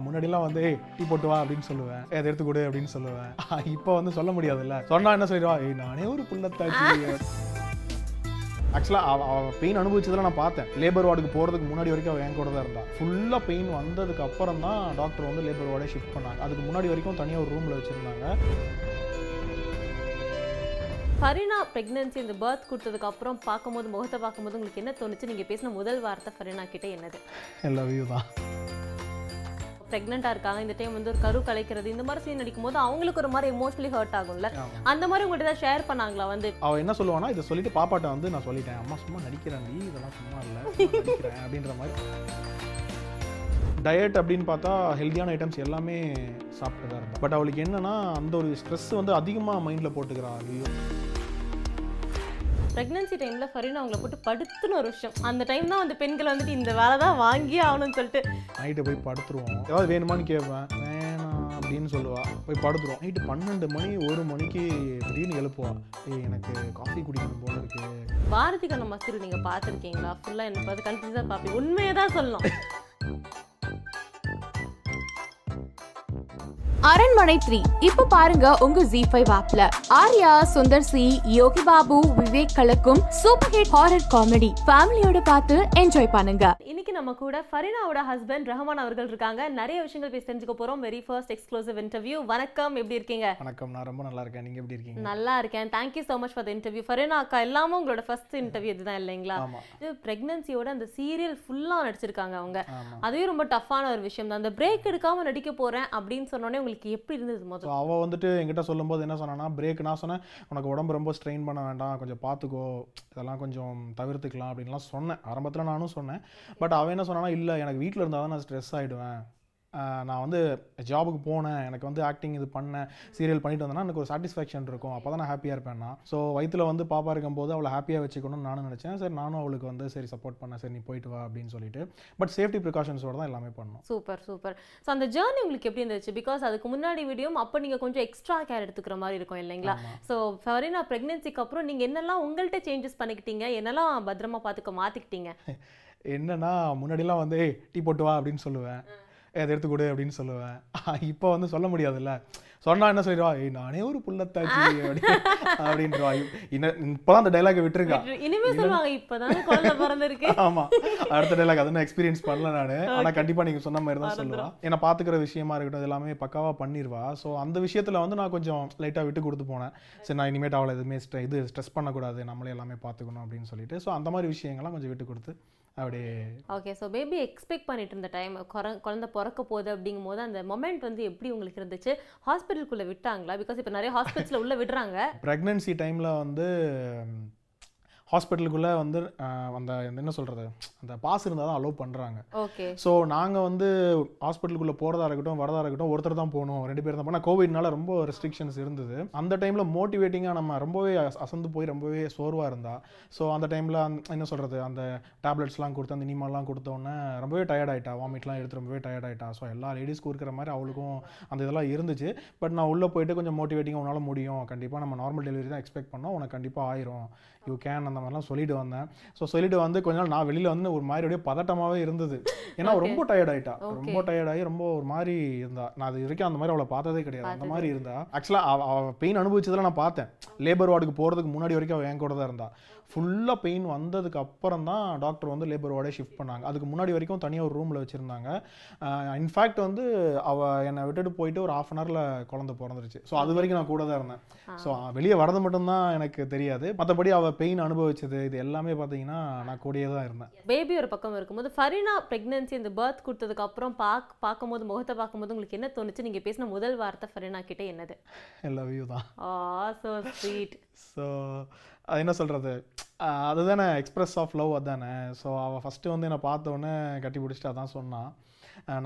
முன்னாடிலாம் வந்து "ஏய், டீ போட்டு வா அப்படின்னு சொல்லுவேன். "ஏய், அதை எடுத்து கொடு அப்படின்னு சொல்லுவேன். இப்போ வந்து சொல்ல முடியாதுல்ல. சொன்னா என்ன சொல்லிடுவா? ஏய் நானே ஒரு புள்ளத்தாச்சி ஆக்சுவலாக அவ அவ பெயின் அனுபவிச்சதெல்லாம் நான் பார்த்தேன். லேபர் வார்டுக்கு போகிறதுக்கு முன்னாடி வரைக்கும் அவள் என் கூட தான் இருந்தா ஃபுல்லாக பெயின் வந்ததுக்கு அப்புறம் தான் டாக்டர் வந்து லேபர் வார்டே ஷிஃப்ட் பண்ணாங்க. அதுக்கு முன்னாடி வரைக்கும் தனியாக ஒரு ரூமில் வச்சுருந்தாங்க. ஃபரினா பிரெக்னன்சி இந்த பர்த் கொடுத்ததுக்கு அப்புறம் பார்க்கும்போது முகத்தை பார்க்கும்போது உங்களுக்கு என்ன தோணுச்சு? நீங்க பேசின முதல் வார்த்தை ஃபரினா கிட்ட என்னது? எல்லா வியூ தான். பிரெக்னெண்டா இருக்காங்க இந்த டைம் வந்து ஒரு கரு கலைக்கிறது இந்த மாதிரி சீன் நடிக்கும் போது அவங்களுக்கு ஒரு மாதிரி எமோஷனலி ஹர்ட் ஆகும்ல. அந்த மாதிரி உங்கள்கிட்ட ஏதாவது ஷேர் பண்ணாங்களா வந்து? அவள் என்ன சொல்லுவானா இதை சொல்லிட்டு பாப்பாட்ட வந்து நான் சொல்லிட்டேன். அம்மா சும்மா நடிக்கிறேன் நீ இதெல்லாம் சும்மா இல்லை அப்படின்ற மாதிரி. டயட் அப்படின்னு பார்த்தா ஹெல்தியான ஐட்டம்ஸ் எல்லாமே சாப்பிட்டு தான் இருந்தேன் பட் அவளுக்கு என்னன்னா அந்த ஒரு ஸ்ட்ரெஸ் வந்து அதிகமாக மைண்டில் போட்டுக்கிறா ஐயோ. பிரெக்னன்சி டைம்ல ஃபரினா அவங்கள போட்டு படுத்துன்னு ஒரு விஷயம். அந்த டைம் தான் வந்து பெண்கள் வந்துட்டு இந்த வேலை தான் வாங்கியே ஆகணும்னு சொல்லிட்டு நைட்டு போய் படுத்துருவோம். ஏதாவது வேணுமான்னு கேட்பேன். வேணாம் அப்படின்னு சொல்லுவா. போய் படுத்துருவோம். நைட்டு பன்னெண்டு மணி ஒரு மணிக்கு திடீர்னு எழுப்புவா. ஏய் எனக்கு காஃபி குடிக்கணும் போல இருக்கு. பாரதி கண்ண மஸ்திரு நீங்க பார்த்துருக்கீங்களா? ஃபுல்லா என்ன பார்த்து கன்ஃபியூஸாக பார்ப்பீங்க. உண்மையை தான் சொல்லணும். அரண்மனை த்ரீ. இப்ப பாருங்க உங்க ஜி ஃபைவ் ஆப்ல ஆர்யா சுந்தர் சி யோகி பாபு விவேக் கலக்கும் சூப்பர் ஹிட் ஹாரர் காமெடி ஃபேமிலியோட பார்த்து என்ஜாய் பண்ணுங்க. இன்னைக்கு நம்ம கூட ஃபரினாவோட ஹஸ்பண்ட் ரஹமான் அவர்கள் இருக்காங்க. நிறைய விஷயங்கள் பேசி தெரிஞ்சுக்க போறோம். வெரி ஃபர்ஸ்ட் எக்ஸ்க்ளூசிவ் இன்டர்வியூ வணக்கம். எப்படி இருக்கீங்க? வணக்கம். நான் ரொம்ப நல்லா இருக்கேன். நீங்கள் எப்படி இருக்கீங்க? நல்லா இருக்கேன். Thank you so much for the interview Farina அக்கா எல்லாமே உங்களோட ஃபர்ஸ்ட் இன்டர்வியூ இதுதான் இல்லைங்களா? இது பிரெக்னன்சியோட அந்த சீரியல் ஃபுல்லா நடிச்சிருக்காங்க அவங்க. அதுவே ரொம்ப டஃப்பான ஒரு விஷயம் தான். அந்த பிரேக் எடுக்காம நடிக்க போறேன் அப்படின்னு சொன்னோடனே உங்களுக்கு எப்படி இருந்தது முதல்ல அவள் வந்துட்டு என்கிட்ட சொல்லும்போது என்ன சொன்னான்னா பிரேக் நான் சொன்னேன். உனக்கு உடம்பு ரொம்ப ஸ்ட்ரெயின் பண்ண வேண்டாம். கொஞ்சம் பார்த்துக்கோ இதெல்லாம் கொஞ்சம் தவிர்த்துக்கலாம் அப்படின்லாம் சொன்னேன். ஆரம்பத்தில் நானும் சொன்னேன். பட் அவன் என்ன சொன்னான்னா இல்லை எனக்கு வீட்டில் இருந்தால் தான் நான் ஸ்ட்ரெஸ் ஆகிடுவேன் நான் வந்து ஜாபுக்கு போனேன். எனக்கு வந்து ஆக்டிங் இது பண்ணேன் சீரியல் பண்ணிட்டு வந்தேன்னா எனக்கு ஒரு சாட்டிஸ்ஃபேக்ஷன் இருக்கும். அப்போ தான் நான் ஹாப்பியாக இருப்பேன்னா. ஸோ வயித்துல வந்து பாப்பா இருக்கும்போது அவளை ஹாப்பியாக வச்சுக்கணும்னு நானும் நினச்சேன். சரி நானும் அவளுக்கு வந்து சரி சப்போர்ட் பண்ணேன். சரி நீ போயிட்டு வா அப்படின்னு சொல்லிட்டு. பட் சேஃப்டி ப்ரிகாஷன்ஸோட தான் எல்லாமே பண்ணோம். Super super. ஸோ அந்த ஜேர்னி உங்களுக்கு எப்படி இருந்துச்சு? பிகாஸ் அதுக்கு முன்னாடி வீடியோ அப்போ நீங்க கொஞ்சம் எக்ஸ்ட்ரா கேர் எடுத்துக்கிற மாதிரி இருக்கும் இல்லைங்களா. ஸோ ஃபரினா ப்ரெக்னென்சிக்கு அப்புறம் நீங்க என்னெல்லாம் உங்கள்கிட்ட சேஞ்சஸ் பண்ணிக்கிட்டீங்க? என்னெல்லாம் பத்திரமா பார்த்துக்க மாத்திக்கிட்டீங்க? என்னன்னா முன்னாடிலாம் வந்து "ஏய், டீ போட்டு வா அப்படின்னு சொல்லுவேன். "ஏய், அதை எடுத்து கொடு அப்படின்னு சொல்லுவேன். இப்போ வந்து சொல்ல முடியாதுல்ல. சொன்னா என்ன சொல்லிடுவா? ஏய் நானே ஒரு புள்ளத்தாச்சி அப்படி அப்படின்றவா. இன்னும் இப்போதான் அந்த டைலாக் விட்டுருக்கா. இனிமே சொல்லுவாங்க இப்பதான் குழந்தை பிறந்திருக்கு. ஆமா. அடுத்த டைலாக் அதை நான் எக்ஸ்பீரியன்ஸ் பண்ணல நானு. ஆனா கண்டிப்பா நீங்க சொன்ன மாதிரி தான் சொல்லுவா. ஏன்னா பாத்துக்கிற விஷயமா இருக்கட்டும் இது எல்லாமே பக்காவா பண்ணிடுவா ஸோ அந்த விஷயத்துல வந்து நான் கொஞ்சம் லைட்டா விட்டு கொடுத்து போனேன். சரி நான் இனிமேட்டு அவளை எதுவுமே இது ஸ்ட்ரெஸ் பண்ணக்கூடாது. நம்மளே எல்லாமே பார்த்துக்கணும் அப்படின்னு சொல்லிட்டு. ஸோ அந்த மாதிரி விஷயங்கள்லாம் கொஞ்சம் விட்டு கொடுத்து அப்படியே ஓகே ஸோ பேபி எக்ஸ்பெக்ட் பண்ணிட்டு இருந்த டைம் குழந்தை பிறக்க போகுது அப்படிங்கும் போது அந்த மொமெண்ட் வந்து எப்படி உங்களுக்கு இருந்துச்சு? ஹாஸ்பிட்டலுக்குள்ள விட்டாங்களா? பிகாஸ் இப்போ நிறைய ஹாஸ்பிட்டல்ஸ்ல உள்ள விடுறாங்க. ப்ரெக்னென்சி டைமில் வந்து ஹாஸ்பிட்டலுக்குள்ளே வந்து அந்த என்ன சொல்கிறது அந்த பாஸ் இருந்தால் தான் அலோவ் பண்ணுறாங்க. ஓகே. ஸோ நாங்கள் வந்து ஹாஸ்பிட்டலுக்குள்ளே போகிறதா இருக்கட்டும் வரதா இருக்கட்டும் ஒருத்தர் தான் போகணும் ரெண்டு பேர் தான் போனால் கோவிட்னால ரொம்ப ரெஸ்ட்ரிக்ஷன்ஸ் இருந்தது. அந்த டைமில் மோட்டிவேட்டிங்காக நம்ம ரொம்பவே அச- அசந்து போய் ரொம்பவே சோர்வாக இருந்தா ஸோ அந்த டைமில் என்ன சொல்கிறது அந்த டேப்லெட்ஸ்லாம் கொடுத்து அந்த இனிமாலாம் கொடுத்தோன்னே ரொம்பவே டயர்ட் ஆயிட்டா வாமிட்லாம் எடுத்து ரொம்பவே டயர்ட் ஆயிட்டா. ஸோ எல்லா லேடிஸ்க்கும் இருக்கிற மாதிரி அவளுக்கும் அந்த இதெல்லாம் இருந்துச்சு. பட் நான் உள்ளே போயிட்டு கொஞ்சம் மோட்டிவேட்டிங்காக உன்னால் முடியும். கண்டிப்பாக நம்ம நார்மல் டெலிவரி தான் எக்ஸ்பெக்ட் பண்ணோம். உனக்கு கண்டிப்பாக ஆயிரும். யூ கேன் அந்த மாதிரிலாம் சொல்லிட்டு வந்தேன். ஸோ சொல்லிட்டு வந்து கொஞ்ச நாள் நான் வெளியில் வந்து ஒரு மாதிரி அப்படியே பதட்டமாகவே இருந்தது. ஏன்னா ரொம்ப டயர்ட் ஆயிட்டா. ரொம்ப டயர்ட் ஆகி ரொம்ப ஒரு மாதிரி இருந்தா. நான் அது வரைக்கும் அந்த மாதிரி அவளை பார்த்ததே கிடையாது. அந்த மாதிரி இருந்தா. ஆக்சுவலாக அவள் பெயின் அனுபவிச்சதெல்லாம் நான் பார்த்தேன். லேபர் வார்டுக்கு போகிறதுக்கு முன்னாடி வரைக்கும் அவள் என் கூட தான் இருந்தா. ஃபுல்லாக பெயின் வந்ததுக்கு அப்புறம் தான் டாக்டர் வந்து லேபர் வார்டே ஷிஃப்ட் பண்ணாங்க. அதுக்கு முன்னாடி வரைக்கும் தனியாக ஒரு ரூமில் வச்சுருந்தாங்க. இன்ஃபேக்ட் வந்து அவள் என்னை விட்டுட்டு போயிட்டு ஒரு ஆஃப் அன் ஹவரில் குழந்தை பிறந்துருச்சு. ஸோ அது வரைக்கும் நான் கூட தான் இருந்தேன் ஸோ வெளியே வரது மட்டும்தான் எனக்கு தெரியாது. மற்றபடி அவள் பெயின் அனுபவிச்சது இது எல்லாமே பார்த்தீங்கன்னா நான் கூடயே தான் இருந்தேன். பேபி ஒரு பக்கம் இருக்கும்போது ஃபரினா பிரெக்னன்சி இந்த பர்த் கொடுத்ததுக்கு அப்புறம் பாக் பார்க்கும்போது முகத்தை பார்க்கும்போது உங்களுக்கு என்ன தோணுச்சு? நீங்க பேசின முதல் வார்த்தை ஃபரினா கிட்ட என்னது? எல்லா வியூ தான். ஆ சோ ஸ்வீட் ஸோ அது என்ன சொல்கிறது அதுதானே எக்ஸ்பிரஸ் ஆஃப் லவ் அதானே. ஸோ அவள் ஃபஸ்ட்டு வந்து என்னை பார்த்த உடனே கட்டி பிடிச்சிட்டு அதான் சொன்னான்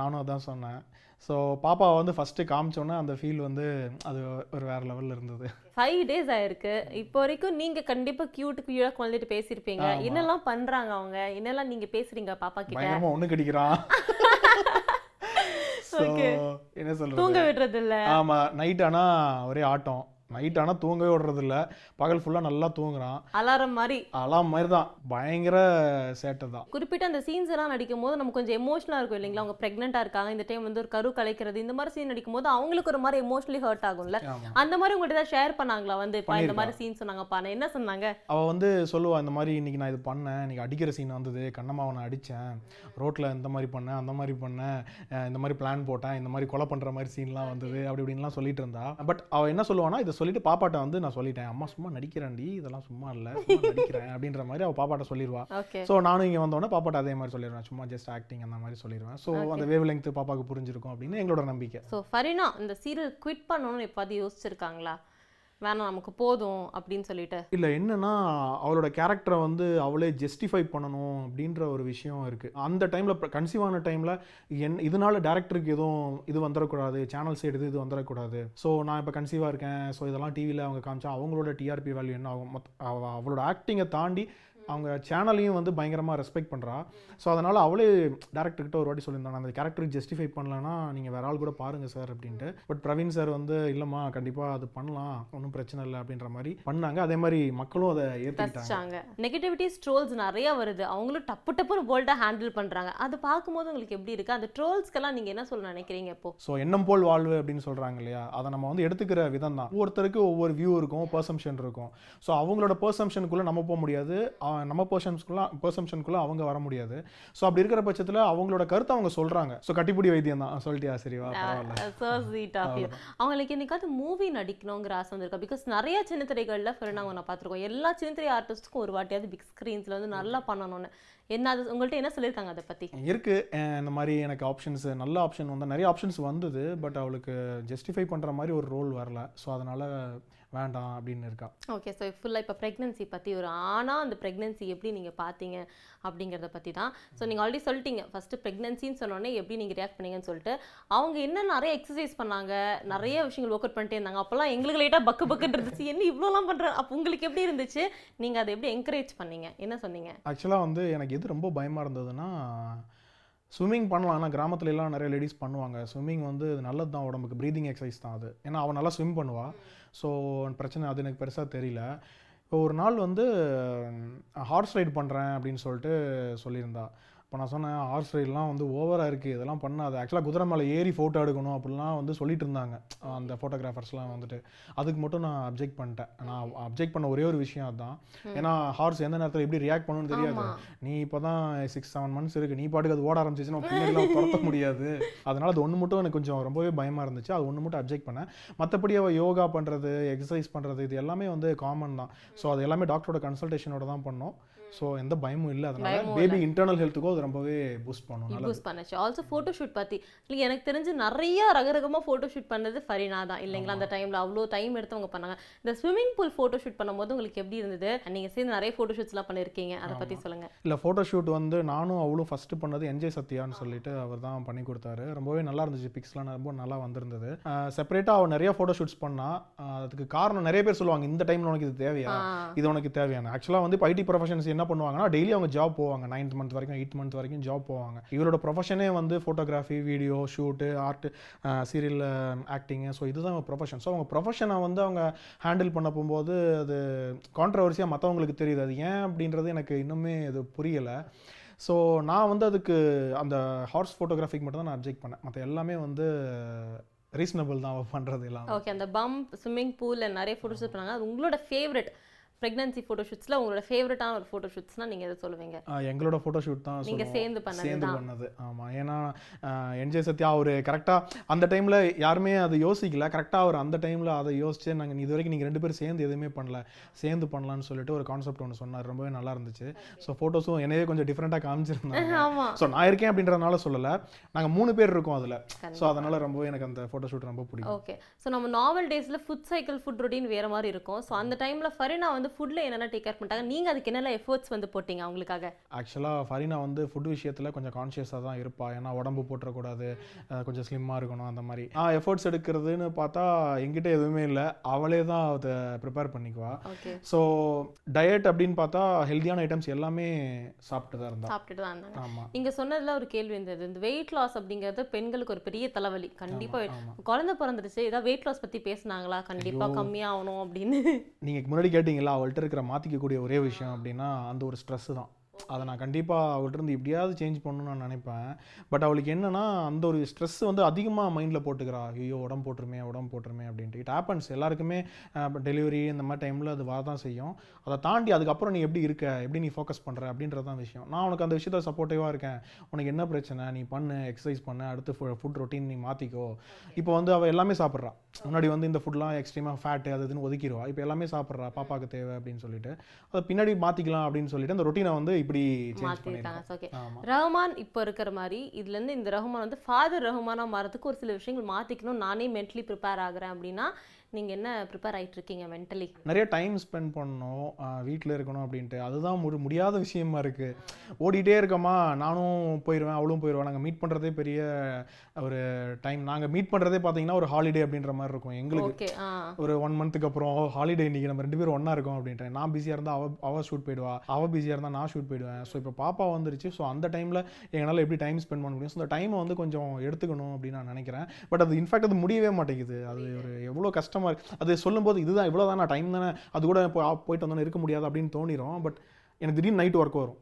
நானும் அதான் சொன்னேன். ஸோ பாப்பாவை வந்து ஃபஸ்ட்டு காமிச்சோன்னே அந்த ஃபீல் வந்து அது ஒரு வேறு லெவலில் இருந்தது. ஃபைவ் டேஸ் ஆயிருக்கு. இப்போ வரைக்கும் நீங்க கண்டிப்பா கியூட் கியூடா குழந்தைட்டு பேசியிருப்பீங்க. என்னெல்லாம் பண்றாங்க அவங்க? என்னெல்லாம் நீங்க பேசுறீங்க பாப்பா கிட்ட? பயங்கரமாக ஒன்று கடிக்கிறான். என்ன தூங்க சொல்கிறது விடுறது இல்ல ஆமாம் நைட் ஆனால் ஒரே ஆட்டம். நைட் ஆனால் தூங்கவே விடுறது இல்ல பகல் ஃபுல்லாக நல்லா தூங்குறான். அலாரம் மாதிரி. அலாம் மாதிரி தான் பயங்கர சேட்டை தான் குறிப்பிட்ட அந்த சீன்ஸ் எல்லாம் நடிக்கும் போது நமக்கு கொஞ்சம் எமோஷனலாக இருக்கும் இல்லைங்களா? அவங்க ப்ரெக்னெண்ட்டாக இருக்காங்க. இந்த டைம் வந்து ஒரு கரு கலைக்கிறது இந்த மாதிரி சீன் நடிக்கும் போது அவங்களுக்கு ஒரு மாதிரி எமோஷனலி ஹர்ட் ஆகும்ல. அந்த மாதிரி உங்கள்கிட்ட ஏதாவது ஷேர் பண்ணாங்களா? வந்து இப்போ இந்த மாதிரி சீன் சொன்னாங்கப்பா நான் என்ன சொன்னாங்க? அவ வந்து சொல்லுவா இந்த மாதிரி இன்னைக்கு நான் இது பண்ணேன். இன்னைக்கு அடிக்கிற சீன் வந்தது. கண்ணம்மாவை நான் அடித்தேன் ரோட்டில் இந்த மாதிரி பண்ணேன் அந்த மாதிரி பண்ணேன். இந்த மாதிரி பிளான் போட்டேன். இந்த மாதிரி கொலை பண்ணுற மாதிரி சீன்லாம் வந்தது. அப்படி இப்படின்லாம் சொல்லிட்டு இருந்தா. பட் அவ என்ன சொல்லுவானா இதை சொல்லிட்டு பாப்பாட்ட வந்து நான் சொல்லிட்டேன் அம்மா சும்மா நடிக்கிறேன்டி இதெல்லாம் சும்மா இல்லை நடிக்கிறேன் அப்படின்ற மாதிரி அவ பாப்பாட்ட சொல்லிடுவா ஸோ நானும் இங்கே வந்தோடனே பாப்பாட்ட அதே மாதிரி சொல்லிடுவேன் சும்மா ஜஸ்ட் ஆக்டிங் அந்த மாதிரி சொல்லிடுவேன் ஸோ அந்த வேவ் லெங்க் பாப்பாவுக்கு புரிஞ்சிருக்கும் அப்படின்னு எங்களோட நம்பிக்கை. ஸோ ஃபரினா இந்த சீரியல் குவிட் பண்ணணும்னு எப்பாவது யோசிச்சிருக்காங்களா? வேணாம் நமக்கு போதும் அப்படின்னு சொல்லிட்டு. இல்லை என்னன்னா அவளோட கேரக்டரை வந்து அவளே ஜஸ்டிஃபை பண்ணணும் அப்படின்ற ஒரு விஷயம் இருக்குது அந்த டைமில் கன்சீவ் ஆன டைமில் என் இதனால டேரக்டருக்கு எதுவும் இது வந்துடக்கூடாது சேனல் சைடு இது இது வந்துடக்கூடாது ஸோ நான் இப்போ கன்சீவாக இருக்கேன். ஸோ இதெல்லாம் டிவியில் அவங்க காமிச்சா அவங்களோட டிஆர்பி வேல்யூ என்ன ஆகும்? அவளோட ஆக்டிங்கை தாண்டி அவங்க சேனலையும் வந்து பயங்கரமாக ரெஸ்பெக்ட் பண்ணுறா ஸோ அதனால் அவளே டேரக்டர்கிட்ட ஒரு வாட்டி சொல்லியிருந்தாங்க அந்த கேரக்டருக்கு ஜஸ்டிஃபை பண்ணலன்னா நீங்கள் வேற ஆள் கூட பாருங்கள் சார் அப்படின்ட்டு. பட் பிரவீன் சார் வந்து இல்லைம்மா கண்டிப்பாக அது பண்ணலாம் ஒன்றும் பிரச்சனை இல்லை அப்படின்ற மாதிரி பண்ணாங்க. அதே மாதிரி மக்களும் அதை ஏற்றுக்கிட்டாங்க ரசிச்சாங்க. நெகட்டிவிட்டிஸ் ட்ரோல்ஸ் நிறைய வருது. அவங்களும் டப்பு டப்புன்னு போல்டாக ஹேண்டில் பண்றாங்க. அது பார்க்கும்போது உங்களுக்கு எப்படி இருக்கு? அந்த ட்ரோல்ஸ்க்கெல்லாம் நீங்க என்ன சொல்ல நினைக்கிறீங்க இப்போ? ஸோ எண்ணம் போல் வாழ்வு அப்படின்னு சொல்கிறாங்க இல்லையா? அதை நம்ம வந்து எடுத்துக்கிற விதம் தான் ஒவ்வொருத்தருக்கு ஒவ்வொரு வியூ இருக்கும் பர்சம்ஷன் இருக்கும். ஸோ அவங்களோட பர்சம்ஷனுக்குள்ளே நம்ம போக முடியாது. நம்ம பர்சன்ஸ்குள்ள பர்சம்ஷனுக்குள்ளே அவங்க வர முடியாது. ஸோ அப்படி இருக்கிற பட்சத்தில் அவங்களோட கருத்தை அவங்க சொல்கிறாங்க ஸோ கட்டிப்பிடி வைத்தியம் தான். சொல்லிட்டியா சரிவா sweet of you. அவங்களுக்கு என்னைக்காவது மூவி நடிக்கணுங்கிற ஆசை வந்திருக்கா? பிகாஸ் நிறைய சின்ன திரைகளில் நாங்கள் நான் பார்த்துருக்கோம். எல்லா சின்ன திரை ஆர்டிஸ்ட்டுக்கும் ஒரு வாட்டியாவது பிக் ஸ்க்ரீன்ஸில் வந்து நல்லா பண்ணணும்னு. என்ன அது உங்கள்கிட்ட என்ன சொல்லியிருக்காங்க அதை பற்றி இருக்கு. இந்த மாதிரி எனக்கு ஆப்ஷன்ஸ் நல்ல ஆப்ஷன் வந்து நிறைய ஆப்ஷன்ஸ் வந்தது. பட் அவளுக்கு ஜஸ்டிஃபை பண்ணுற மாதிரி ஒரு ரோல் வரல. ஸோ அதனால வேண்டாம் அப்படின்னு இருக்கா. ஓகே ஸோ ஃபுல்லாக இப்போ ப்ரெக்னன்சி பற்றி ஒரு ஆனால் அந்த ப்ரெக்னன்சி எப்படி நீங்கள் பார்த்தீங்க அப்படிங்கிறத பற்றி தான். ஸோ நீங்கள் ஆல்ரெடி சொல்லிட்டீங்க. ஃபஸ்ட்டு ப்ரெக்னன்சின்னு சொன்னோடனே எப்படி நீங்கள் ரியாக்ட் பண்ணீங்கன்னு சொல்லிட்டு அவங்க என்ன நிறைய எக்ஸசைஸ் பண்ணாங்க நிறைய விஷயங்கள் ஒர்க் அவுட் பண்ணிட்டே இருந்தாங்க. அப்போல்லாம் எங்களுக்கு லைட்டாக பக்கு பக்குன்னு இருந்துச்சு. என்ன இவ்வளோலாம் பண்ணுறேன் அப்போ உங்களுக்கு எப்படி இருந்துச்சு? நீங்கள் அதை எப்படி என்கரேஜ் பண்ணீங்க? என்ன சொன்னீங்க? ஆக்சுவலாக வந்து எனக்கு எது ரொம்ப பயமாக இருந்ததுன்னா ஸ்விம்மிங் பண்ணலாம். ஆனால் கிராமத்துல எல்லாம் நிறைய லேடிஸ் பண்ணுவாங்க. ஸ்விம்மிங் வந்து நல்லது தான் உடம்புக்கு. ப்ரீதிங் எக்ஸசைஸ் தான் அது. ஏன்னா அவள் நல்லா ஸ்விம் பண்ணுவா. ஸோ பிரச்சனை அது எனக்கு பெருசாக தெரியல. இப்போ ஒரு நாள் வந்து ஹார்ஸ் ரைட் பண்ணுறேன் அப்படின்னு சொல்லிட்டு சொல்லியிருந்தா. இப்போ நான் சொன்னேன் ஹார்ஸ் ரைட்லாம் வந்து ஓவராக இருக்குது இதெல்லாம் பண்ணாது. ஆக்சுவலாக குதிரை மேலே ஏறி ஃபோட்டோ எடுக்கணும் அப்படிலாம் வந்து சொல்லிட்டு இருந்தாங்க. அந்த ஃபோட்டோகிராஃபர்ஸ்லாம் வந்துட்டு. அதுக்கு மட்டும் நான் அப்ஜெக்ட் பண்ணிட்டேன். நான் அப்ஜெக்ட் பண்ண ஒரே ஒரு விஷயம் அதுதான். ஏன்னா ஹார்ஸ் எந்த நேரத்தில் எப்படி ரியாக்ட் பண்ணணும்னு தெரியாது. நீ இப்போ தான் சிக்ஸ் செவன் மந்த்ஸ் இருக்கு. நீ பாட்டுக்கு அது ஓட ஆரம்பிச்சிச்சுன்னா பிள்ளைகளாம் துரத்த முடியாது. அதனால அது ஒன்று மட்டும் எனக்கு கொஞ்சம் ரொம்பவே பயமாக இருந்துச்சு. அது ஒன்று மட்டும் அப்ஜெக்ட் பண்ணேன். மற்றபடி அவள் யோகா பண்ணுறது எக்ஸசைஸ் பண்ணுறது இது எல்லாமே வந்து காமன் தான். ஸோ அது எல்லாமே டாக்டரோட கன்சல்டேஷனோட தான் பண்ணோம். ஸோ எந்த பயமும் இல்லை. அதனால பேபி இன்டர்னல் ஹெல்த்துக்கும் அது ரொம்பவே பூஸ்ட் பண்ணும். யூஸ் பண்ணுச்சு. ஆல்சோ ஃபோட்டோ ஷூட் பற்றி எனக்கு தெரிஞ்சு நிறைய ரகரகமாக ஃபோட்டோ ஷூட் பண்ணது ஃபரினா தான். இல்லைங்களா? அந்த டைமில் அவ்வளோ டைம் எடுத்து அவங்க பண்ணாங்க. இந்த ஸ்விம்மிங் பூல் ஃபோட்டோ ஷூட் பண்ணும்போது உங்களுக்கு எப்படி இருந்தது? நீங்கள் சேர்ந்து நிறைய ஃபோட்டோ ஷூட்ஸ்லாம் பண்ணியிருக்கீங்க அதை பற்றி சொல்லுங்கள் இல்லை ஃபோட்டோ ஷூட் வந்து நானும் அவளும் ஃபஸ்ட்டு பண்ணது என்ஜே சத்யான்னு சொல்லிட்டு அவர் தான் பண்ணி கொடுத்தாரு. ரொம்பவே நல்லா இருந்துச்சு. பிக்ஸ்லாம் ரொம்ப நல்லா வந்திருந்தது. செப்பரேட்டாக அவள் நிறைய ஃபோட்டோ ஷூட்ஸ் பண்ணா அதுக்கு காரணம் நிறைய பேர் சொல்லுவாங்க இந்த டைமில் உனக்கு இது தேவையா? இது உனக்கு தேவையான ஆக்சுவலாக வந்து இப்போ ஐடி ப்ரொஃபஷன்ஸ் என்ன பண்ணுவாங்கன்னா டெய்லி அவங்க ஜாப் போவாங்க. நைன்த் மந்த் வரைக்கும் எயிட் மந்த் வரைக்கும் ஜாப் போவாங்க. இவரோட ப்ரொஃபஷனே வந்து photography video shoot art serial acting so இதுதான் ப்ரொஃபஷன் ஸோ அவங்க ப்ரொஃபஷனை வந்து அவங்க ஹேண்டில் பண்ண போகும்போது அது கான்ட்ரவர்சியாக மற்றவங்களுக்கு தெரியுது. அது ஏன் அப்படின்றது எனக்கு இன்னுமே அது புரியலை. ஸோ நான் வந்து அதுக்கு அந்த ஹார்ஸ் ஃபோட்டோகிராஃபிக்கு மட்டும் தான் நான் அப்ஜெக்ட் பண்ணேன். மற்ற எல்லாமே வந்து ரீசனபிள் தான் பண்ணுறது எல்லாம். ஓகே அந்த பம்ப் ஸ்விம்மிங் பூலில் நிறைய ஃபோட்டோ ஷூட் பண்ணாங்க அது உங்களோட ஃபேவரட் ப்ரெக்னன்சி ஃபோட்டோ ஷூட்ஸில் உங்களோட ஃபேவரட்டான ஒரு ஃபோட்டோ ஷூட்ஸ்னால் நீங்கள் எதை சொல்லுவீங்க? எங்களோட ஃபோட்டோ ஷூட் தான் நீங்க சொல்லுவோம். சேர்ந்து பண்ணது சேர்ந்து. பண்ணது. ஆமாம் ஏன்னா என்ஜே சத்யா அவர் கரெக்டாக அந்த டைமில் யாருமே அதை யோசிக்கல. கரெக்டாக அவர் அந்த டைமில் அதை யோசிச்சு நாங்கள் இது வரைக்கும் நீங்கள் ரெண்டு பேரும் சேர்ந்து எதுவுமே பண்ணல. சேர்ந்து பண்ணலான்னு சொல்லிட்டு ஒரு கான்செப்ட் ஒன்று சொன்னார். ரொம்பவே நல்லா இருந்துச்சு. ஸோ ஃபோட்டோஸும் என்னவே கொஞ்சம் டிஃப்ரெண்ட்டாக காமிச்சிருந்தாங்க. ஸோ நான் இருக்கேன் அப்படின்றதுனால சொல்லலை. நாங்கள் மூணு பேர் இருக்கோம் அதில். ஸோ அதனால ரொம்பவே எனக்கு அந்த ஃபோட்டோ ஷூட் ரொம்ப பிடிக்கும். ஓகே ஸோ நம்ம நாவல் டேஸில் ஃபுட் சைக்கிள் ஃபுட் ரொட்டீன் வேறு மாதிரி இருக்கும். ஸோ அந்த டைமில் ஃபரினா வந்து வந்து ஃபுட்ல என்னென்ன டேக் கேர் பண்ணிட்டாங்க? நீங்க அதுக்கு என்னென்ன எஃபர்ட்ஸ் வந்து போட்டீங்க அவங்களுக்காக? ஆக்சுவலாக ஃபரீனா வந்து ஃபுட் விஷயத்தில் கொஞ்சம் கான்ஷியஸாக தான் இருப்பா. ஏன்னா உடம்பு போட்டுறக்கூடாது கொஞ்சம் ஸ்லிம்மாக இருக்கணும் அந்த மாதிரி. நான் எஃபர்ட்ஸ் எடுக்கிறதுன்னு பார்த்தா என்கிட்ட எதுவுமே இல்லை. அவளே தான் அதை ப்ரிப்பேர் பண்ணிக்குவா. ஸோ டயட் அப்படின்னு பார்த்தா ஹெல்த்தியான ஐட்டம்ஸ் எல்லாமே சாப்பிட்டு தான் இருந்தா. சாப்பிட்டுட்டு தான் இருந்தாங்க. ஆமாம் நீங்க சொன்னதுல ஒரு கேள்வி இருந்தது. இந்த வெயிட் லாஸ் அப்படிங்கிறது பெண்களுக்கு ஒரு பெரிய தலைவலி. கண்டிப்பா ஆமாம் குழந்தை பிறந்துருச்சு ஏதாவது வெயிட் லாஸ் பத்தி பேசுனாங்களா? கண்டிப்பா கம்மியாகணும் அப்படின்னு. நீங்கள் முன்னாடி கேட்டிங்களா அவள்கிட்ட இருக்கிற மாற்றிக்கக்கூடிய ஒரே விஷயம் அப்படின்னா அந்த ஒரு ஸ்ட்ரெஸ்ஸு தான். அதை நான் கண்டிப்பாக அவள்கிட்ட இருந்து எப்படியாவது சேஞ்ச் பண்ணணும்னு நான் நினைப்பேன். பட் அவளுக்கு என்னன்னா அந்த ஒரு ஸ்ட்ரெஸ் வந்து அதிகமாக மைண்டில் போட்டுக்கிறா. ஐயோ உடம்பு போட்டுருமே உடம்பு போட்டுருமே அப்படின்ட்டு. இட் ஹேப்பன்ஸ் எல்லாருக்குமே டெலிவரி இந்த மாதிரி டைமில் அது வரதான் செய்யும். அதை தாண்டி அதுக்கப்புறம் நீ எப்படி இருக்க? எப்படி நீ ஃபோக்கஸ் பண்ணுற அப்படின்றது தான் விஷயம். நான் உனக்கு அந்த விஷயத்தில் சப்போர்ட்டிவாக இருக்கேன். உனக்கு என்ன பிரச்சனை? நீ பண்ணு எக்ஸசைஸ் பண்ணு. அடுத்து ஃபுட் ரொட்டீன் நீ மாற்றிக்கோ இப்போ வந்து அவள் எல்லாமே சாப்பிட்றா. முன்னாடி வந்து இந்த ஃபுட்லாம் எக்ஸ்ட்ரீமாக ஃபேட்டு அது இதுன்னு ஒதுக்கிடுவா இப்போ எல்லாமே சாப்பிட்றா பாப்பாக்கு தேவை அப்படின்னு சொல்லிட்டு. அதை பின்னாடி மாற்றிக்கலாம் அப்படின்னு சொல்லிட்டு அந்த ரொட்டீனை வந்து இப்படி ஓகே ரஹ்மான் இப்போ இருக்கிற மாதிரி இதுல இருந்து இந்த ரஹ்மான் வந்து ஃபாதர் ரஹ்மானா மாறதுக்கு ஒரு சில விஷயங்கள் மாத்திக்கணும். நானே மென்டலி ப்ரிப்பேர் ஆகுறேன் அப்படின்னா நீங்க என்ன ப்ரிப்பேர் ஆயிட்டு இருக்கீங்க மென்டலி நிறைய டைம் ஸ்பெண்ட் பண்ணணும் வீட்டில் இருக்கணும் அப்படின்ட்டு. அதுதான் முடி முடியாத விஷயமா இருக்குது ஓடிட்டே இருக்கோமா நானும் போயிடுவேன் அவளும் போயிடுவேன் நாங்கள் மீட் பண்ணுறதே பெரிய ஒரு டைம் நாங்கள் மீட் பண்ணுறதே பார்த்தீங்கன்னா ஒரு ஹாலிடே அப்படின்ற மாதிரி இருக்கும். எங்களுக்கு ஒரு ஒன் மந்த்துக்கு அப்புறம் ஹாலிடே இன்னைக்கு நம்ம ரெண்டு பேரும் ஒன்றா இருக்கோம் அப்படின்ட்டு. நான் பிஸியாக இருந்தால் அவ அவ ஷூட் போயிடுவா. அவள் பிஸியாக இருந்தால் நான் ஷூட் போயிடுவேன். ஸோ இப்போ பாப்பா வந்துருச்சு. ஸோ அந்த டைமில் எங்களால் எப்படி டைம் ஸ்பெண்ட் பண்ண முடியும்? ஸோ அந்த டைமை வந்து கொஞ்சம் எடுத்துக்கணும் அப்படின்னு நான் நினைக்கிறேன். பட் அது இன்ஃபேக்ட் அது முடியவே மாட்டேங்குது. அது ஒரு எவ்வளோ கஷ்டமாக இருக்கு. அது சொல்லும்போது இதுதான் இவ்வளோ தானே டைம் தானே அது கூட இப்போ ஆ- போயிட்டு வந்தோன்னே இருக்க முடியாது அப்படின்னு தோணிரும். பட் எனக்கு திடீர்னு நைட் ஒர்க் வரும்.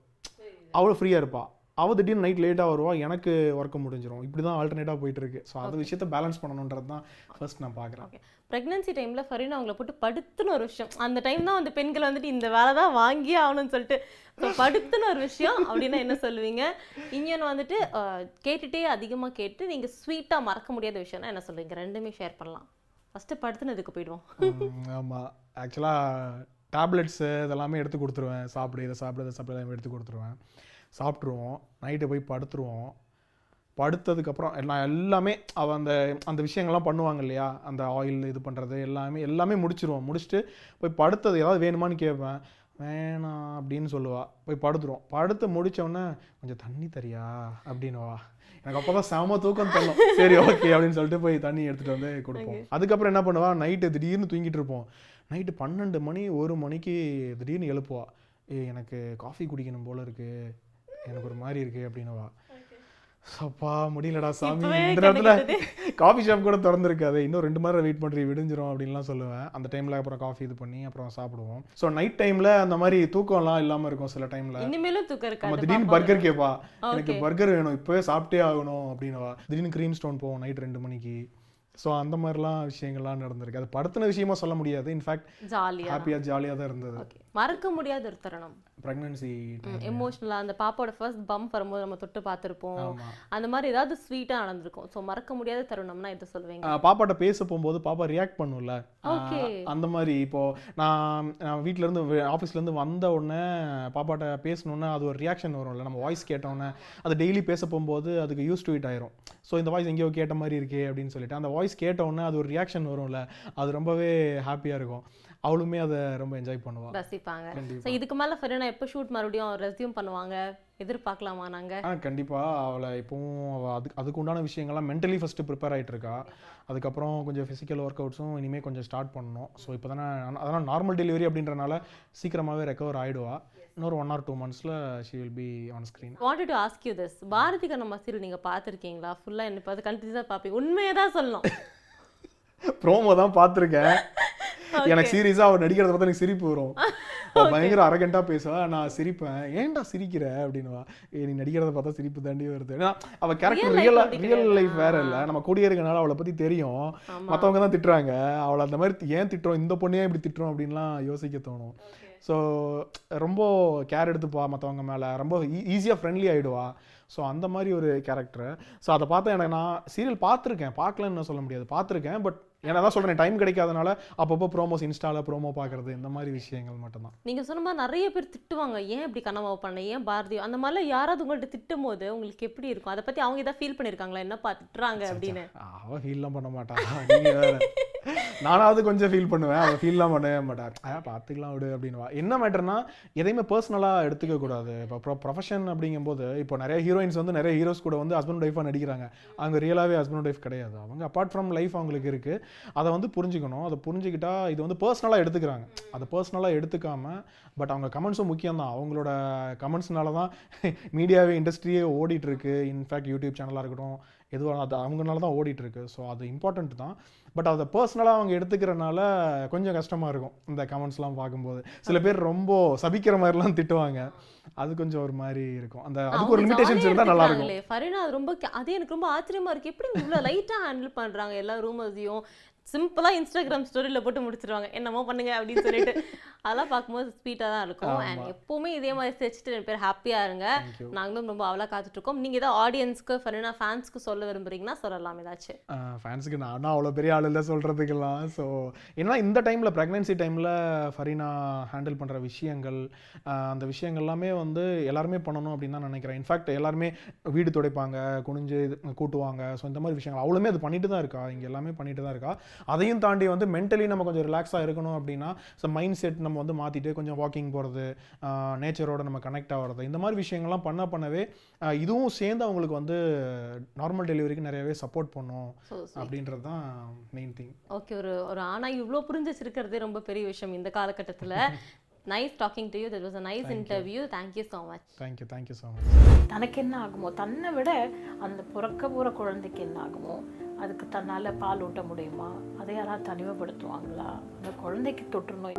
அவள் ஃப்ரீயாக இருப்பா. அவள் திடீர்னு நைட் லேட்டாக வருவா எனக்கு ஒர்க்கு முடிஞ்சிரும். இப்படி தான் ஆல்டர்னேட்டாக போயிட்டு இருக்கு ஸோ அந்த விஷயத்தை பேலன்ஸ் பண்ணணுன்றது தான் ஃபர்ஸ்ட் நான் பார்க்குறேன் ப்ரெக்னன்சி டைம்ல ஃபரீனா அவங்கள போட்டு படுத்துன்னு ஒரு விஷயம். அந்த டைம் தான் வந்து பெண்கள் வந்துட்டு இந்த வேலை தான் வாங்கியே ஆகணும்னு சொல்லிட்டு. படுத்துன்னு ஒரு விஷயம் அப்படின்னா என்ன சொல்லுவீங்க? இன்னொன்று வந்துட்டு அஹ், கேட்டுட்டே அதிகமா கேட்டு நீங்க ஸ்வீட்டா மறக்க முடியாத விஷயம்னா என்ன சொல்லுவீங்க? ரெண்டுமே ஷேர் பண்ணலாம். ஃபஸ்ட்டு படுத்துனதுக்கு போயிடுவோம். ஆமாம் ஆக்சுவலாக டேப்லெட்ஸு இதெல்லாமே எடுத்து கொடுத்துருவேன். சாப்பிடு இதை சாப்பிடு இதை சாப்பிடு எல்லாமே எடுத்து கொடுத்துருவேன். சாப்பிட்ருவோம் நைட்டு போய் படுத்துருவோம். படுத்ததுக்கப்புறம் எல்லாம் எல்லாமே அவள் அந்த அந்த விஷயங்கள்லாம் பண்ணுவாங்க இல்லையா? அந்த ஆயில் இது பண்ணுறது எல்லாமே எல்லாமே முடிச்சிருவோம். முடிச்சுட்டு போய் படுத்தது ஏதாவது வேணுமான்னு கேட்பேன். வேணாம் அப்படின்னு சொல்லுவா. போய் படுத்துருவோம் படுத்து முடிச்ச உடனே கொஞ்சம் தண்ணி தரியா? அப்படின்னுவா. எனக்கு அப்போ தான் செம தூக்கம் தரணும் சரி ஓகே அப்படின்னு சொல்லிட்டு போய் தண்ணி எடுத்துகிட்டு வந்து கொடுப்போம். அதுக்கப்புறம் என்ன பண்ணுவா? நைட்டு திடீர்னு தூங்கிட்டு இருப்போம். நைட்டு பன்னெண்டு மணி ஒரு மணிக்கு திடீர்னு எழுப்புவா. ஏய் எனக்கு காஃபி குடிக்கணும் போல இருக்கு. எனக்கு ஒரு மாதிரி இருக்கு அப்படின்னுவா. சப்பா முடியலடா சாமி. இந்த நேரத்துல. காஃபி ஷாப் கூட திறந்துருக்காது. இன்னும் ரெண்டு மணி நேரம் வெயிட் பண்ணுறீ விடிஞ்சிரும் அப்படின்லாம் சொல்லுவேன். அந்த டைமில் அப்புறம் காஃபி இது பண்ணி அப்புறம் சாப்பிடுவோம். ஸோ நைட் டைமில் அந்த மாதிரி தூக்கம்லாம் இல்லாமல் இருக்கும் சில டைமில் இனிமேலும் தூக்கம் நம்ம திடீர்னு. பர்கர் கேட்பா எனக்கு. பர்கர் வேணும் இப்போவே சாப்பிட்டே ஆகணும் அப்படின்னுவா. திடீர்னு க்ரீம் ஸ்டோன் போவோம் நைட் ரெண்டு மணிக்கு. ஸோ அந்த மாதிரிலாம் விஷயங்கள்லாம் நடந்திருக்கு. அது படுத்தின விஷயமா சொல்ல முடியாது. இன்ஃபேக்ட் ஜாலியா ஹாப்பியாக ஜாலியாக தான் இருந்தது. மறக்க முடியாத ஒரு தருணம். ப்ரெக்னன்சி எமோஷனலா அந்த பாப்பாவோட ஃபர்ஸ்ட் பம்ப் வரும்போது நம்ம தொட்டு பார்த்திருப்போம். அந்த மாதிரி ஏதாவது ஸ்வீட்டா நடந்திருக்கும். ஸோ மறக்க முடியாத தருணம்னா எது சொல்லுவீங்க? பாப்பாட்ட பேச போகும்போது பாப்பா ரியாக்ட் பண்ணும்ல. அந்த மாதிரி இப்போ நான் நான் வீட்ல இருந்து வே- ஆஃபீஸ்ல இருந்து வந்த உடனே பாப்பாட்ட பேசணுன்னா அது ஒரு ரியாக்ஷன் வரும்ல. நம்ம வாய்ஸ் கேட்டோன்னே அது டெய்லி பேச போகும்போது அதுக்கு யூஸ் டு இட் ஆயிரும். ஸோ இந்த வாய்ஸ் எங்கேயோ கேட்ட மாதிரி இருக்கே அப்படின்னு சொல்லிட்டு அந்த வாய்ஸ் கேட்ட உடனே அது ஒரு ரியாக்ஷன் வரும்ல. அது ரொம்பவே ஹாப்பியா இருக்கும். அவளுமே அதை ரொம்ப என்ஜாய் பண்ணுவா. ரசிப்பாங்க. ஸோ இதுக்கு மேல ஃபெரினா எப்போ ஷூட் மறுபடியும் ரெஸ்யூம் பண்ணுவாங்க? எதிர்பார்க்கலாமா நாங்க? ஆ கண்டிப்பாக அவளை இப்போவும் அவள் அதுக்கு அதுக்கு உண்டான விஷயங்கள்லாம் மென்டலி ஃபஸ்ட்டு ப்ரிப்பேர் ஆகிட்டு இருக்கா. அதுக்கப்புறம் கொஞ்சம் ஃபிசிக்கல் ஒர்க் அவுட்ஸும் இனிமேல் கொஞ்சம் ஸ்டார்ட் பண்ணணும். ஸோ இப்போ தானே அதனால் நார்மல் டெலிவரி அப்படின்றனால சீக்கிரமாகவே ரெக்கவர் ஆகிடுவா இன்னொரு one or two மந்த்ஸில் she will be on screen wanted to ask you this Bharathi Kannamma serial நீங்க பார்த்திருக்கீங்களா? ஃபுல்லா என்ன பார்த்து கண்டினியூஸாக பார்ப்பீங்க உண்மையை தான் சொல்லணும். ப்ரோமோ தான் பார்த்துருக்கேன். எனக்கு சீரியஸாக அவள் நடிக்கிறத பார்த்தா எனக்கு சிரிப்பு வரும். பயங்கர அரகண்டா பேசுவா. நான் சிரிப்பேன். ஏன்டா சிரிக்கிற? அப்படின்னுவா. நீ நடிக்கிறத பார்த்தா சிரிப்பு தாண்டி வருது. அவள் கேரக்டர் ரியல் ரியல். லைஃப் வேற இல்லை. நம்ம கூடிய இருக்கனால அவளை பற்றி தெரியும். ஆமா. மற்றவங்க தான் திட்டுறாங்க. அவளை அந்த மாதிரி ஏன் திட்டுறோம்? இந்த பொண்ணையே இப்படி திட்டுறோம் அப்படின்லாம் யோசிக்க தோணும். ஸோ ரொம்ப கேர் எடுத்துப்பா மற்றவங்க மேலே. ரொம்ப ஈஸியாக ஃப்ரெண்ட்லி ஆகிடுவா ஸோ அந்த மாதிரி ஒரு கேரக்டர் ஸோ அதை பார்த்தா எனக்கு நான் சீரியல் பார்த்துருக்கேன். பார்க்கலன்னு சொல்ல முடியாது. பார்த்துருக்கேன். பட் என்ன தான் சொல்கிறேன் டைம் கிடைக்காதனால அப்பப்போ ப்ரோமோஸ் இன்ஸ்டால ப்ரோமோ பார்க்குறது இந்த மாதிரி விஷயங்கள் மட்டும்தான். நீங்க சொன்ன மாதிரி நிறைய பேர் திட்டுவாங்க ஏன் இப்படி கனவாவை பண்ண? ஏன் பாரதி? அந்த மாதிரிலாம் யாராவது உங்கள்ட்ட திட்டும் போது உங்களுக்கு எப்படி இருக்கும்? அதை பத்தி அவங்க ஏதாவது ஃபீல் பண்ணிருக்காங்களா? என்னப்பா திட்டுறாங்க அப்படின்னு. அவள் ஃபீல்லாம் பண்ண மாட்டா. நீங்கள் வேற. நானாவது கொஞ்சம் ஃபீல் பண்ணுவேன். அவன் ஃபீல்லாம் பண்ணவே மாட்டார் ஆ பார்த்துக்கலாம் விடு அப்படின்னுவா என்ன மேட்டர்னா எதையுமே பர்சனலாக எடுத்துக்க கூடாது. இப்போ ப்ரொ ப்ரொஃபஷன் அப்படிங்கும்போது இப்போ நிறைய ஹீரோயின்ஸ் வந்து நிறைய ஹீரோஸ் கூட வந்து ஹஸ்பண்ட் ஒய்ஃபாக நடிக்கிறாங்க. அவங்க ரியலாகவே ஹஸ்பண்ட் ஒய்ஃப் கிடையாது. அவங்க அப்பார்ட் ஃப்ரம் லைஃப் அவங்களுக்கு இருக்குது அதை வந்து புரிஞ்சுக்கணும். அதை புரிஞ்சுக்கிட்டா இது வந்து பர்சனலாக எடுத்துக்கிறாங்க. அதை பர்சனலாக எடுத்துக்காம பட் அவங்க கமெண்ட்ஸும் முக்கியம் தான். அவங்களோட கமெண்ட்ஸ்னால தான் மீடியாவே இண்டஸ்ட்ரியே ஓடிட்டு இருக்கு. இன்ஃபேக்ட் யூடியூப் சேனலாக இருக்கட்டும் எதுவாக அது அவங்கனால தான் ஓடிட்டு இருக்கு ஸோ அது இம்பார்ட்டண்ட் தான். பட் அதை பர்சனலாக அவங்க எடுத்துக்கிறனால கொஞ்சம் கஷ்டமாக இருக்கும் இந்த கமெண்ட்ஸ்லாம் பார்க்கும்போது. சில பேர் ரொம்ப சபிக்கிற மாதிரிலாம் திட்டுவாங்க. அது கொஞ்சம் ஒரு மாதிரி இருக்கும். அந்த அதுக்கு ஒரு லிமிடேஷன்ஸ் இருந்தால் நல்லா இருக்கும். ஃபரீனா அது ரொம்ப அது எனக்கு ரொம்ப ஆச்சரியமா இருக்கு. எப்படி இவ்வளோ லைட்டா ஹேண்டில் பண்றாங்க எல்லா ரூமர்ஸையும் சிம்பிளா இன்ஸ்டாகிராம் ஸ்டோரியில போட்டு முடிச்சிருவாங்க. என்னமோ பண்ணுங்க அப்படின்னு சொல்லிட்டு. அதெல்லாம் பார்க்கும்போது ஸ்வீட்டாக தான் இருக்கும். அண்ட் எப்பவுமே இதே மாதிரி சிரிச்சிட்டு ரெண்டு பேர் ஹாப்பியா இருங்க. நாங்களும் ரொம்ப அவளா காத்துட்டு இருக்கோம் நீங்க ஏதாவது ஆடியன்ஸ்க்கு ஃபரீனா ஃபேன்ஸ்க்கு சொல்ல விரும்புறீங்கன்னா சொல்லலாம் ஏதாச்சும். ஃபேன்ஸுக்கு நானும் அவ்வளோ பெரிய ஆள் இல்லை சொல்கிறதுக்கெல்லாம் ஸோ ஏன்னா இந்த டைமில் ப்ரெக்னென்சி டைமில் ஃபரீனா ஹேண்டில் பண்ணுற விஷயங்கள் அந்த விஷயங்கள் எல்லாமே வந்து எல்லாருமே பண்ணணும் அப்படின்னு தான் நினைக்கிறேன். இன்ஃபேக்ட் எல்லாருமே வீடு துடைப்பாங்க குனிஞ்சு கூட்டுவாங்க. ஸோ இந்த மாதிரி விஷயங்கள் அவளுமே அது பண்ணிட்டு தான் இருக்கா. இங்கே எல்லாமே பண்ணிட்டு தான் இருக்கா. அதையும் தாண்டி வந்து மென்டலி நம்ம கொஞ்சம் ரிலாக்ஸாக இருக்கணும் அப்படின்னா ஸோ மைண்ட் செட் நம்ம வந்து மாற்றிட்டு கொஞ்சம் வாக்கிங் போகிறது நேச்சரோட நம்ம கனெக்ட் ஆகிறது இந்த மாதிரி விஷயங்கள்லாம் பண்ண பண்ணவே இதுவும் சேர்ந்து அவங்களுக்கு வந்து நார்மல் டெலிவரிக்கு நிறையவே சப்போர்ட் பண்ணும் அப்படின்றது தான் மெயின் திங் ஓகே ஒரு ஒரு ஆணா இவ்வளோ புரிஞ்சு வச்சிருக்கிறதே ரொம்ப பெரிய விஷயம் இந்த காலகட்டத்துல. Nice talking to you that was a nice interview thank you so much thank you thank you so much தனக்கு என்ன ஆகுமோ தன்னை விட அந்த பிறக்க போகிற குழந்தைக்கு என்ன ஆகுமோ அதுக்கு தன்னால் பால் ஊட்ட முடியுமா? அதை யாராவது தனிமைப்படுத்துவாங்களா? அந்த குழந்தைக்கு தொற்று நோய்